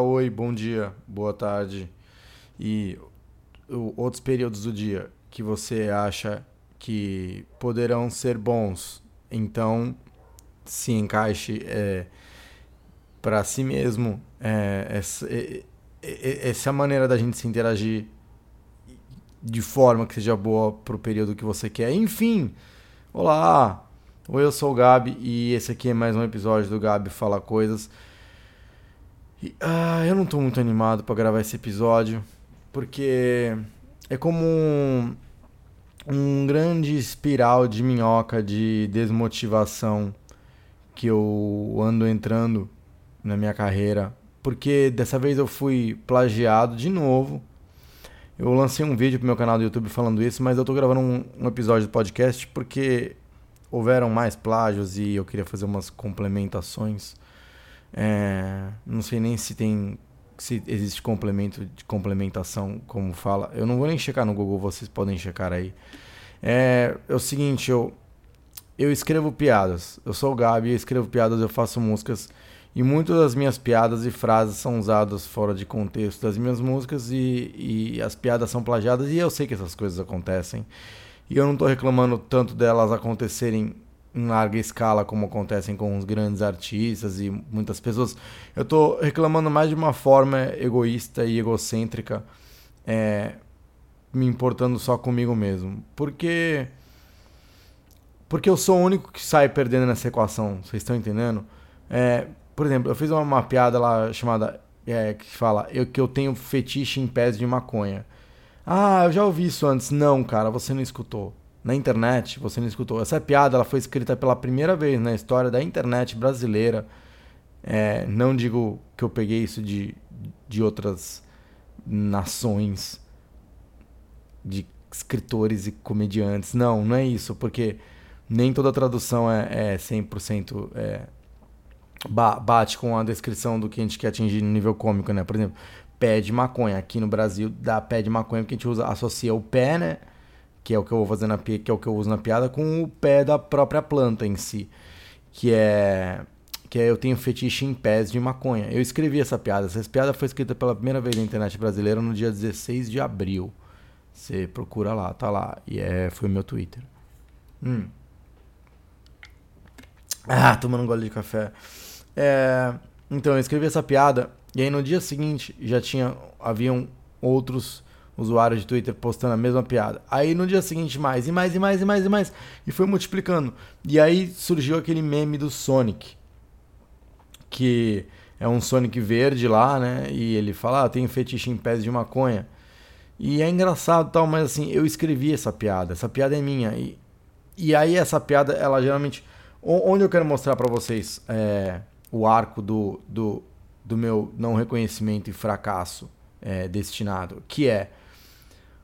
Oi, bom dia, boa tarde e outros períodos do dia que você acha que poderão ser bons. Então, se encaixe é, para si mesmo. É, essa, é, essa é a maneira da gente se interagir de forma que seja boa para o período que você quer. Enfim, olá, oi, eu sou o Gabi e esse aqui é mais um episódio do Gabi Fala Coisas. E, ah, eu não estou muito animado para gravar esse episódio, porque é como um, um grande espiral de minhoca de desmotivação que eu ando entrando na minha carreira, porque dessa vez eu fui plagiado de novo. Eu lancei um vídeo pro meu canal do YouTube falando isso, mas eu tô gravando um, um episódio do podcast porque houveram mais plágios e eu queria fazer umas complementações. É, não sei nem se tem se existe complemento de complementação, como fala. Eu não vou nem checar no Google, vocês podem checar aí. É, é o seguinte, eu eu escrevo piadas. Eu sou o Gabi, eu escrevo piadas, eu faço músicas e muitas das minhas piadas e frases são usadas fora de contexto das minhas músicas e, e as piadas são plagiadas e eu sei que essas coisas acontecem. E eu não estou reclamando tanto delas acontecerem em larga escala, como acontecem com os grandes artistas e muitas pessoas. Eu estou reclamando mais de uma forma egoísta e egocêntrica, é, me importando só comigo mesmo. Porque. Porque eu sou o único que sai perdendo nessa equação, vocês estão entendendo? É, por exemplo, eu fiz uma, uma piada lá chamada. É, que fala eu, que eu tenho fetiche em pés de maconha. Ah, eu já ouvi isso antes. Não, cara, você não escutou na internet, você não escutou. Essa piada ela foi escrita pela primeira vez na história da internet brasileira. É, não digo que eu peguei isso de, de outras nações, de escritores e comediantes. Não, não é isso, porque nem toda tradução é, é 100% é, bate com a descrição do que a gente quer atingir no nível cômico, né? Por exemplo, pé de maconha. Aqui no Brasil dá pé de maconha porque a gente usa, associa o pé, né? Que é o que eu vou fazer na que é o que eu uso na piada com o pé da própria planta em si, que é que é eu tenho fetiche em pés de maconha. Eu escrevi essa piada. Essa piada foi escrita pela primeira vez na internet brasileira no dia 16 de abril. Você procura lá, tá lá. E é, foi o meu Twitter. Hum. Ah, tomando um gole de café. É, então, eu escrevi essa piada. E aí no dia seguinte já tinha. Haviam outros usuário de Twitter postando a mesma piada. Aí no dia seguinte mais e mais e mais e mais e mais e foi multiplicando. E aí surgiu aquele meme do Sonic, que é um Sonic verde lá, né? E ele fala: ah, "Tenho fetiche em pés de maconha". E é engraçado tal, mas assim, eu escrevi essa piada. Essa piada é minha e e aí essa piada, ela geralmente onde eu quero mostrar para vocês é, o arco do, do, do meu não reconhecimento e fracasso é, destinado, que é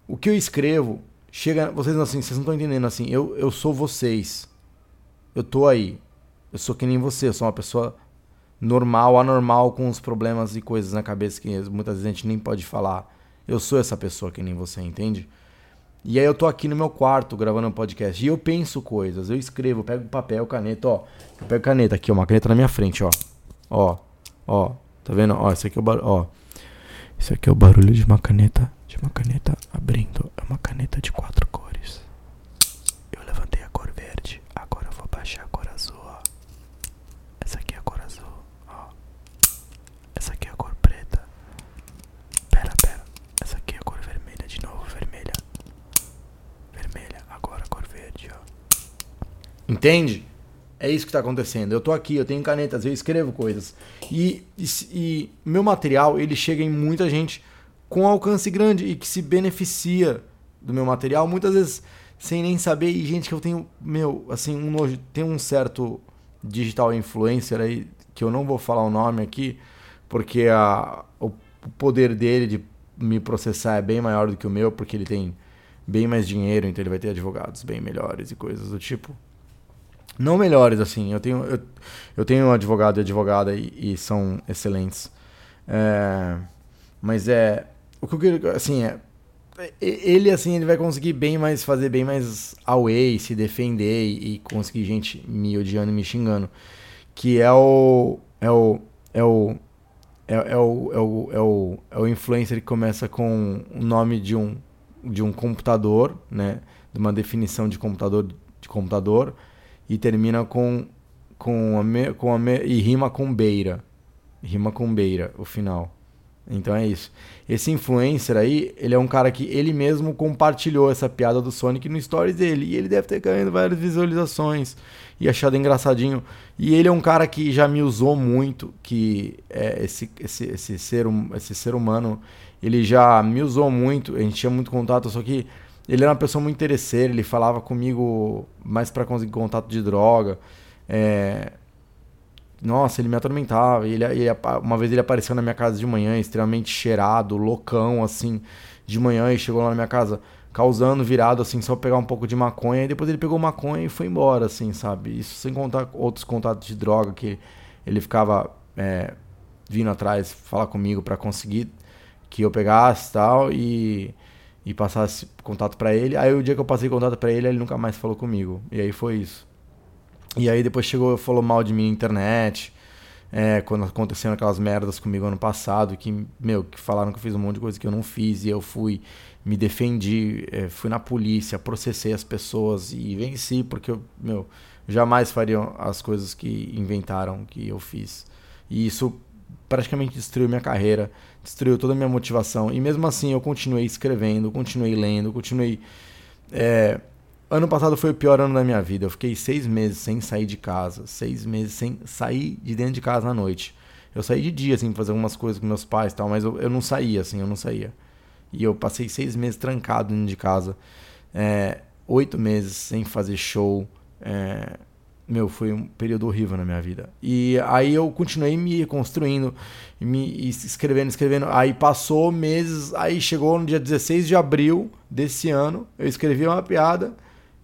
o que eu escrevo chega. Vocês assim, vocês não estão entendendo assim. Eu, eu sou vocês. Eu tô aí. Eu sou que nem você. Eu sou uma pessoa normal, anormal, com os problemas e coisas na cabeça que muitas vezes a gente nem pode falar. Eu sou essa pessoa que nem você, entende? E aí eu tô aqui no meu quarto gravando um podcast e eu penso coisas, eu escrevo, eu pego papel, caneta, ó. Eu pego caneta aqui, ó, uma caneta na minha frente, ó. Ó, ó, tá vendo? Ó, esse aqui é o barulho, ó. Esse aqui é o barulho de uma caneta de uma caneta abrindo. É uma caneta de quatro cores. Eu levantei a cor verde. Agora eu vou baixar a cor azul, ó. Essa aqui é a cor azul, ó. Essa aqui é a cor preta. Pera, pera. Essa aqui é a cor vermelha de novo, vermelha. Vermelha, agora a cor verde, ó. Entende? É isso que está acontecendo. Eu tô aqui, eu tenho canetas, eu escrevo coisas. E, e, e meu material, ele chega em muita gente com alcance grande e que se beneficia do meu material, muitas vezes sem nem saber, e gente que eu tenho, meu, assim, um nojo, tem um certo digital influencer aí, que eu não vou falar o nome aqui, porque a, o poder dele de me processar é bem maior do que o meu, porque ele tem bem mais dinheiro, então ele vai ter advogados bem melhores e coisas do tipo. Não melhores, assim, eu tenho, eu, eu tenho um advogado e advogada e, e são excelentes. É, mas é, o que eu assim, é. Ele, assim, ele vai conseguir bem mais, fazer bem mais away, se defender e conseguir gente me odiando e me xingando. Que é o. É o. É o. é, é, o, é, o, é, o, é o influencer que começa com o nome de um, de um computador, né? De uma definição de computador, de computador e termina com, com, a, me, com a me, e rima com beira. Rima com beira, o final. Então é isso. Esse influencer aí, ele é um cara que ele mesmo compartilhou essa piada do Sonic no stories dele. E ele deve ter ganhado várias visualizações e achado engraçadinho. E ele é um cara que já me usou muito, que é esse, esse, esse, ser, esse ser humano, ele já me usou muito, a gente tinha muito contato, só que ele era uma pessoa muito interesseira, ele falava comigo mais para conseguir contato de droga. É, nossa, ele me atormentava. Ele, ele, uma vez ele apareceu na minha casa de manhã, extremamente cheirado, loucão, assim, de manhã, e chegou lá na minha casa causando, virado, assim, só pegar um pouco de maconha. E depois ele pegou maconha e foi embora, assim, sabe? Isso sem contar outros contatos de droga que ele ficava é, vindo atrás falar comigo para conseguir que eu pegasse tal, e e passasse contato para ele. Aí o dia que eu passei contato para ele, ele nunca mais falou comigo. E aí foi isso. E aí depois chegou, falou mal de mim na internet. É, quando aconteceram aquelas merdas comigo ano passado, que, meu, que falaram que eu fiz um monte de coisa que eu não fiz, e eu fui, me defendi, é, fui na polícia, processei as pessoas e venci, porque eu, meu, jamais fariam as coisas que inventaram que eu fiz. E isso praticamente destruiu minha carreira, destruiu toda a minha motivação. E mesmo assim eu continuei escrevendo, continuei lendo, continuei. É, Ano passado foi o pior ano da minha vida. Eu fiquei seis meses sem sair de casa. Seis meses sem sair de dentro de casa à noite. Eu saí de dia, assim, pra fazer algumas coisas com meus pais e tal, mas eu, eu não saía, assim, eu não saía. E eu passei seis meses trancado dentro de casa. É, oito meses sem fazer show. É, meu, foi um período horrível na minha vida. E aí eu continuei me reconstruindo, me escrevendo, escrevendo. Aí passou meses, aí chegou no dia 16 de abril desse ano, eu escrevi uma piada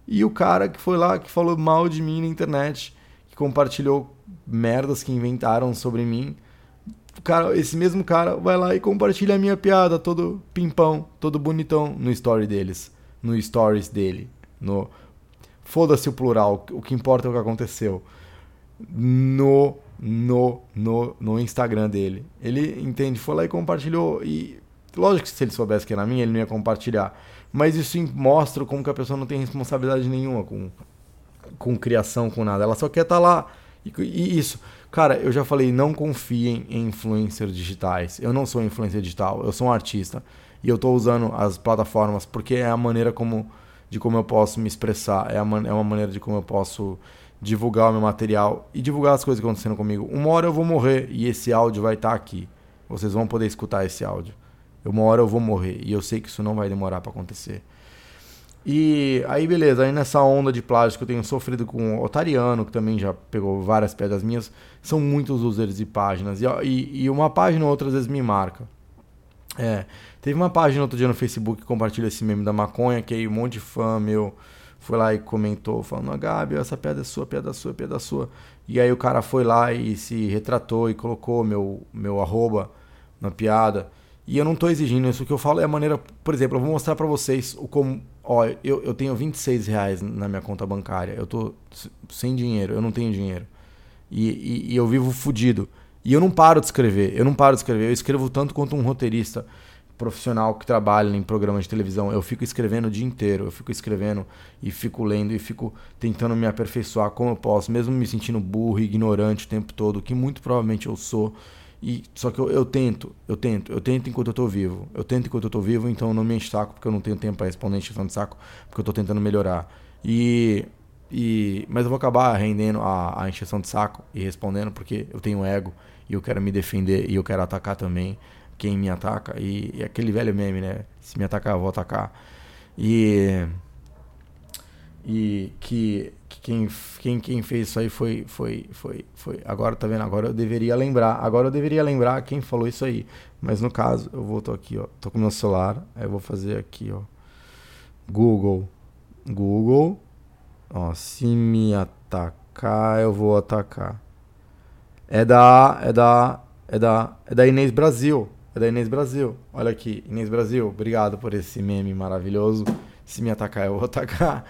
e o cara que foi lá, que falou mal de mim na internet, que compartilhou merdas que inventaram sobre mim, cara, esse mesmo cara vai lá e compartilha a minha piada, todo pimpão, todo bonitão no story deles, no stories dele, no foda-se o plural, o que importa é o que aconteceu. No no no no Instagram dele. Ele entende, foi lá e compartilhou e lógico que se ele soubesse que era minha, ele não ia compartilhar. Mas isso mostra como que a pessoa não tem responsabilidade nenhuma com, com criação, com nada. Ela só quer estar tá lá. E, e, isso. Cara, eu já falei, não confiem em influencers digitais. Eu não sou influencer digital, eu sou um artista. E eu estou usando as plataformas porque é a maneira como de como eu posso me expressar, é, man, é uma maneira de como eu posso divulgar o meu material e divulgar as coisas acontecendo comigo. Uma hora eu vou morrer e esse áudio vai estar tá aqui. Vocês vão poder escutar esse áudio. Uma hora eu vou morrer. E eu sei que isso não vai demorar para acontecer. E aí, beleza. Aí nessa onda de plágio que eu tenho sofrido com o Otariano, que também já pegou várias pedras minhas, são muitos users e páginas. E, e, e uma página ou outra às vezes me marca. É, teve uma página outro dia no Facebook que compartilha esse meme da maconha, que aí um monte de fã meu foi lá e comentou, falando, ah, Gabi, essa piada é sua, piada é sua, piada é sua. E aí o cara foi lá e se retratou e colocou meu, meu arroba na piada. E eu não estou exigindo isso. O que eu falo é a maneira. Por exemplo, eu vou mostrar para vocês o como. Ó, eu, eu tenho 26 reais na minha conta bancária. Eu tô sem dinheiro, eu não tenho dinheiro. E, e, e eu vivo fudido. E eu não paro de escrever. Eu não paro de escrever. Eu escrevo tanto quanto um roteirista profissional que trabalha em programas de televisão. Eu fico escrevendo o dia inteiro. Eu fico escrevendo e fico lendo e fico tentando me aperfeiçoar como eu posso, mesmo me sentindo burro e ignorante o tempo todo, que muito provavelmente eu sou. E, só que eu, eu, tento, eu tento, eu tento enquanto eu tô vivo. Eu tento enquanto eu tô vivo, então não me enche saco, porque eu não tenho tempo para responder encheção de saco, porque eu tô tentando melhorar. E, e mas eu vou acabar rendendo a, a encheção de saco e respondendo, porque eu tenho ego e eu quero me defender e eu quero atacar também quem me ataca. E, e aquele velho meme, né? Se me atacar, eu vou atacar. E e que, que, quem, quem, quem fez isso aí foi, foi, foi, foi. Agora tá vendo? Agora eu deveria lembrar. Agora eu deveria lembrar quem falou isso aí. Mas no caso, eu vou tô aqui, ó. Tô com meu celular. Aí eu vou fazer aqui, ó. Google. Google. Ó, se me atacar, eu vou atacar. É da. É da. É da. É da Inês Brasil. É da Inês Brasil. Olha aqui, Inês Brasil, obrigado por esse meme maravilhoso. Se me atacar, eu vou atacar.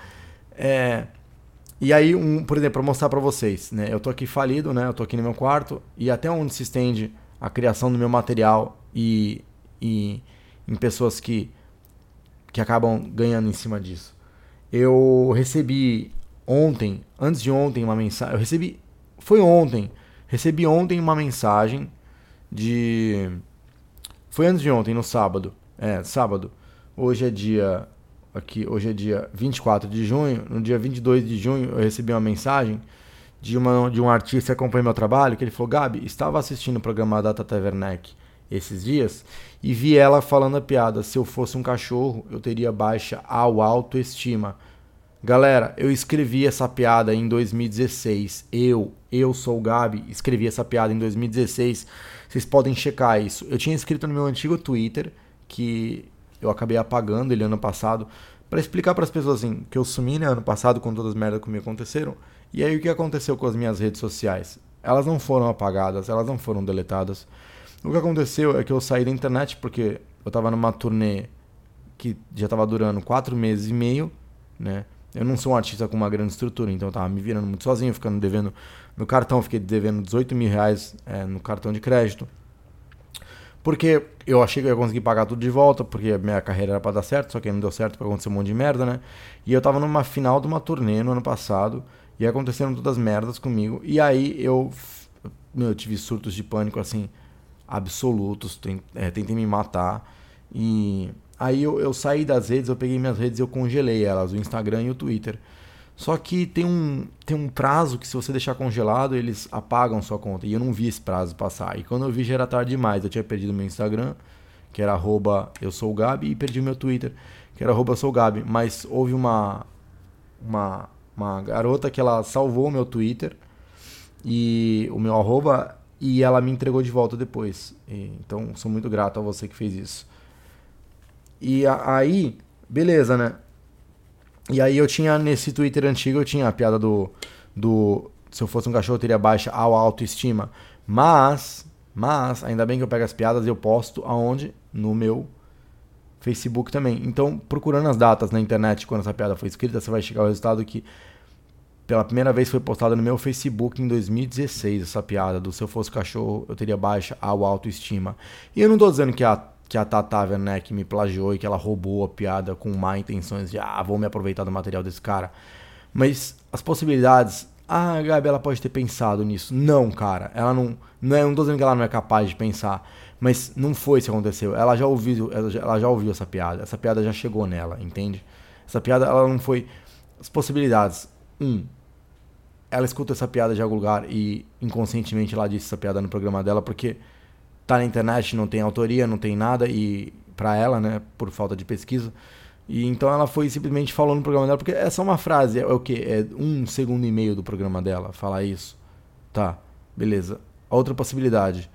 É, e aí, um, por exemplo, para mostrar para vocês, né? Eu tô aqui falido, né? Eu tô aqui no meu quarto e até onde se estende a criação do meu material e, e em pessoas que, que acabam ganhando em cima disso. Eu recebi ontem, antes de ontem, uma mensagem. Eu recebi. Foi ontem. Recebi ontem uma mensagem de. Foi antes de ontem, no sábado. É, sábado. Hoje é dia. Aqui, hoje é dia 24 de junho. No dia 22 de junho, eu recebi uma mensagem de, uma, de um artista que acompanha meu trabalho, que ele falou, Gabi, estava assistindo o programa da Tata Werneck esses dias e vi ela falando a piada, se eu fosse um cachorro, eu teria baixa autoestima. Galera, eu escrevi essa piada em 2016. Eu, eu sou o Gabi, escrevi essa piada em 2016. Vocês podem checar isso. Eu tinha escrito no meu antigo Twitter, que eu acabei apagando ele ano passado, para explicar para as pessoas assim, que eu sumi né, ano passado com todas as merdas que me aconteceram. E aí o que aconteceu com as minhas redes sociais? Elas não foram apagadas, elas não foram deletadas. O que aconteceu é que eu saí da internet porque eu estava numa turnê que já estava durando quatro meses e meio, né? Eu não sou um artista com uma grande estrutura, então eu tava me virando muito sozinho, ficando devendo no cartão, fiquei devendo 18 mil reais é, no cartão de crédito. Porque eu achei que eu ia conseguir pagar tudo de volta, porque minha carreira era para dar certo, só que não deu certo para acontecer um monte de merda, né? E eu tava numa final de uma turnê no ano passado, e aconteceram todas as merdas comigo. E aí eu, meu, eu tive surtos de pânico, assim, absolutos, é, tentei me matar. E aí eu, eu saí das redes, eu peguei minhas redes e eu congelei elas, o Instagram e o Twitter. Só que tem um, tem um prazo que se você deixar congelado, eles apagam sua conta. E eu não vi esse prazo passar. E quando eu vi já era tarde demais. Eu tinha perdido meu Instagram, que era arroba eu sou o Gabi, e perdi meu Twitter, que era arroba sou Gabi. Mas houve uma, uma, uma garota que ela salvou o meu Twitter e o meu arroba e ela me entregou de volta depois. E, então sou muito grato a você que fez isso. E a, aí, beleza, né? E aí eu tinha nesse Twitter antigo, eu tinha a piada do. do se eu fosse um cachorro, eu teria baixa ao autoestima. Mas, mas, ainda bem que eu pego as piadas e eu posto aonde? No meu Facebook também. Então, procurando as datas na internet quando essa piada foi escrita, você vai chegar ao resultado que pela primeira vez foi postada no meu Facebook em 2016, essa piada do se eu fosse cachorro, eu teria baixa ao autoestima. E eu não tô dizendo que a que a Tata Werneck me plagiou e que ela roubou a piada com má intenções de, ah, vou me aproveitar do material desse cara. Mas as possibilidades, ah, a Gabi, ela pode ter pensado nisso. Não, cara, ela não, não é, não tô dizendo que ela não é capaz de pensar, mas não foi isso que aconteceu. Ela já ouviu, ela já, ela já ouviu essa piada, essa piada já chegou nela, entende? Essa piada, ela não foi as possibilidades. Um, ela escuta essa piada de algum lugar e inconscientemente ela disse essa piada no programa dela porque tá na internet, não tem autoria, não tem nada e para ela, né, por falta de pesquisa. E então ela foi simplesmente falando no programa dela, porque é só uma frase, é o que? É um segundo e meio do programa dela falar isso. Tá, beleza. Outra possibilidade.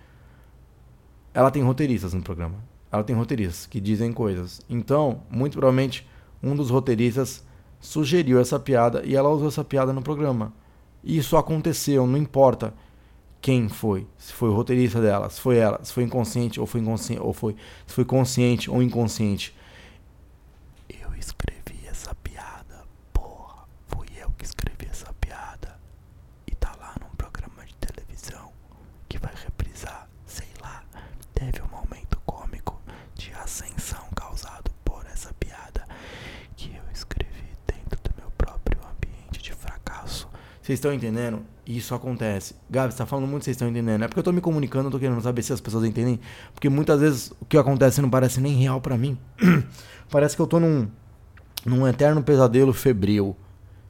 Ela tem roteiristas no programa. Ela tem roteiristas que dizem coisas. Então, muito provavelmente, um dos roteiristas sugeriu essa piada e ela usou essa piada no programa. Isso aconteceu, não importa quem foi, se foi o roteirista dela, se foi ela, se foi inconsciente ou foi inconsciente, ou foi, se foi consciente ou inconsciente. Eu escrevi essa piada, porra, fui eu que escrevi essa piada e tá lá num programa de televisão que vai reprisar, sei lá, teve um momento cômico de ascensão causado por essa piada que eu escrevi dentro do meu próprio ambiente de fracasso. Vocês estão entendendo? isso acontece. Gabi, você tá falando muito, vocês estão entendendo. É porque eu tô me comunicando, eu tô querendo saber se as pessoas entendem. Porque muitas vezes o que acontece não parece nem real para mim. parece que eu tô num, num eterno pesadelo febril.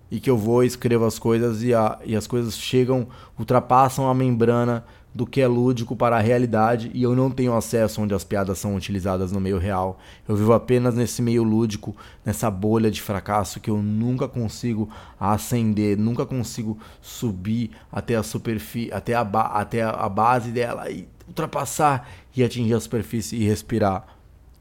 E que eu vou, escrevo as coisas e, a, e as coisas chegam, ultrapassam a membrana do que é lúdico para a realidade e eu não tenho acesso onde as piadas são utilizadas no meio real. Eu vivo apenas nesse meio lúdico, nessa bolha de fracasso que eu nunca consigo ascender, nunca consigo subir até a superfície, até a, até a base dela e ultrapassar e atingir a superfície e respirar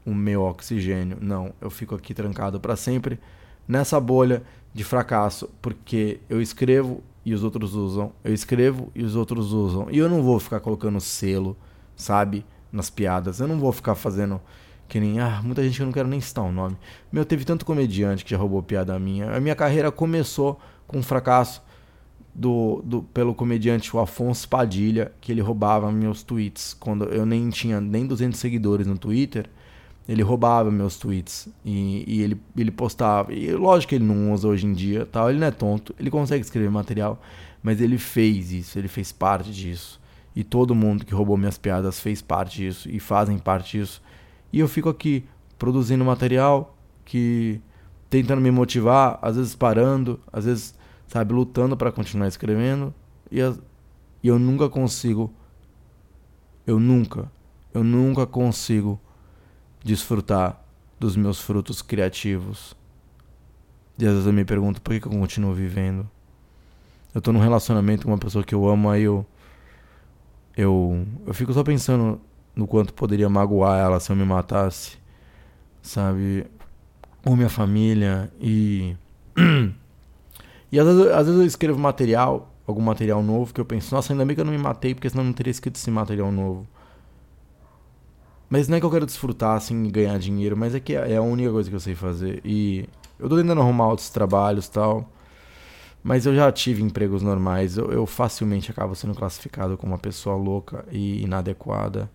o meu oxigênio. Não, eu fico aqui trancado para sempre nessa bolha de fracasso, porque eu escrevo e os outros usam. Eu escrevo e os outros usam. E eu não vou ficar colocando selo, sabe? Nas piadas. Eu não vou ficar fazendo que nem. Ah, muita gente que eu não quero nem citar o nome. Meu, teve tanto comediante que já roubou piada minha. A minha carreira começou com um fracasso do, do, pelo comediante o Afonso Padilha, que ele roubava meus tweets. Quando eu nem tinha nem 200 seguidores no Twitter, ele roubava meus tweets. E, e ele, ele postava. E lógico que ele não usa hoje em dia, tal. ele não é tonto, ele consegue escrever material, mas ele fez isso, ele fez parte disso. E todo mundo que roubou minhas piadas fez parte disso e fazem parte disso. E eu fico aqui produzindo material que tentando me motivar, às vezes parando, às vezes sabe, lutando para continuar escrevendo e, e eu nunca consigo, eu nunca, eu nunca consigo desfrutar dos meus frutos criativos. E às vezes eu me pergunto por que, eu continuo vivendo. Eu tô num relacionamento com uma pessoa que eu amo, aí eu. Eu, eu fico só pensando no quanto poderia magoar ela se eu me matasse, sabe? Ou minha família e. E às vezes, às vezes eu escrevo material, algum material novo, que eu penso, nossa, ainda bem que eu não me matei, porque senão eu não teria escrito esse material novo. Mas não é que eu quero desfrutar, assim, ganhar dinheiro, mas é que é a única coisa que eu sei fazer. E eu tô tentando arrumar outros trabalhos e tal. Mas eu já tive empregos normais. Eu, eu, facilmente acabo sendo classificado como uma pessoa louca e inadequada,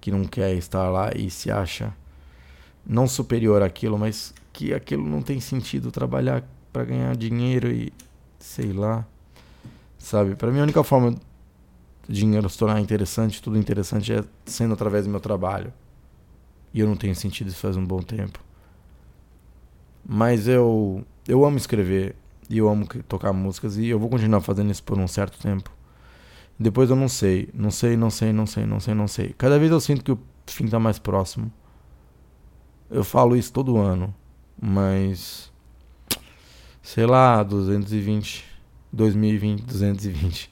que não quer estar lá e se acha não superior àquilo, mas que aquilo não tem sentido trabalhar para ganhar dinheiro e sei lá. Sabe? Para mim a única forma dinheiro se tornar interessante, tudo interessante é sendo através do meu trabalho. E eu não tenho sentido isso faz um bom tempo. Mas eu eu amo escrever e eu amo tocar músicas e eu vou continuar fazendo isso por um certo tempo. Depois eu não sei, não sei, não sei, não sei, não sei, não sei. Cada vez eu sinto que o fim tá mais próximo. Eu falo isso todo ano, mas sei lá, 220, 2020, 220.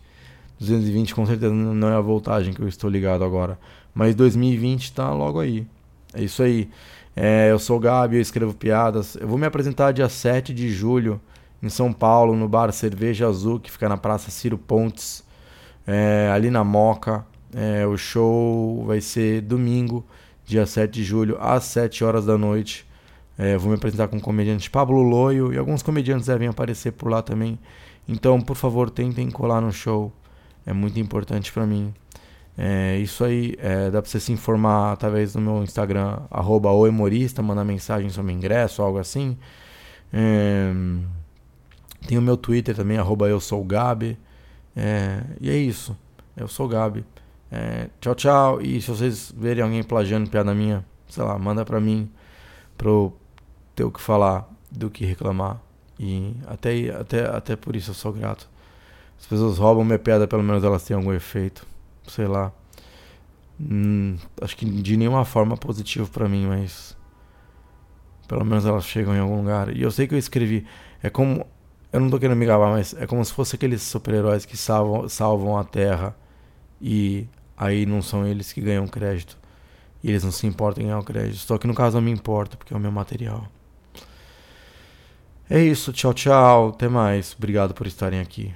220 com certeza não é a voltagem que eu estou ligado agora. Mas 2020 tá logo aí. É isso aí. É, eu sou o Gabi, eu escrevo piadas. Eu vou me apresentar dia 7 de julho em São Paulo, no bar Cerveja Azul, que fica na Praça Ciro Pontes, é, ali na Moca. É, o show vai ser domingo, dia 7 de julho, às 7 horas da noite. É, vou me apresentar com o comediante Pablo Loio e alguns comediantes devem aparecer por lá também. Então, por favor, tentem colar no show. É muito importante para mim. É, isso aí, é, dá pra você se informar através do meu Instagram, arroba oemorista, mandar mensagem sobre ingresso, algo assim. É, tem o meu Twitter também, arroba eu sou Gabi. É, e é isso. Eu sou Gabi. É, tchau, tchau. E se vocês verem alguém plagiando piada minha, sei lá, manda pra mim, pro, ter o que falar do que reclamar. E até, até, até por isso eu sou grato. As pessoas roubam minha piada, pelo menos elas têm algum efeito. Sei lá. Hum, acho que de nenhuma forma positivo para mim, mas. Pelo menos elas chegam em algum lugar. E eu sei que eu escrevi. É como. Eu não tô querendo me gabar, mas é como se fosse aqueles super-heróis que salvam, salvam a Terra. E aí não são eles que ganham crédito. E eles não se importam em ganhar o crédito. Só que no caso eu me importo, porque é o meu material. É isso, tchau, tchau. Até mais. Obrigado por estarem aqui.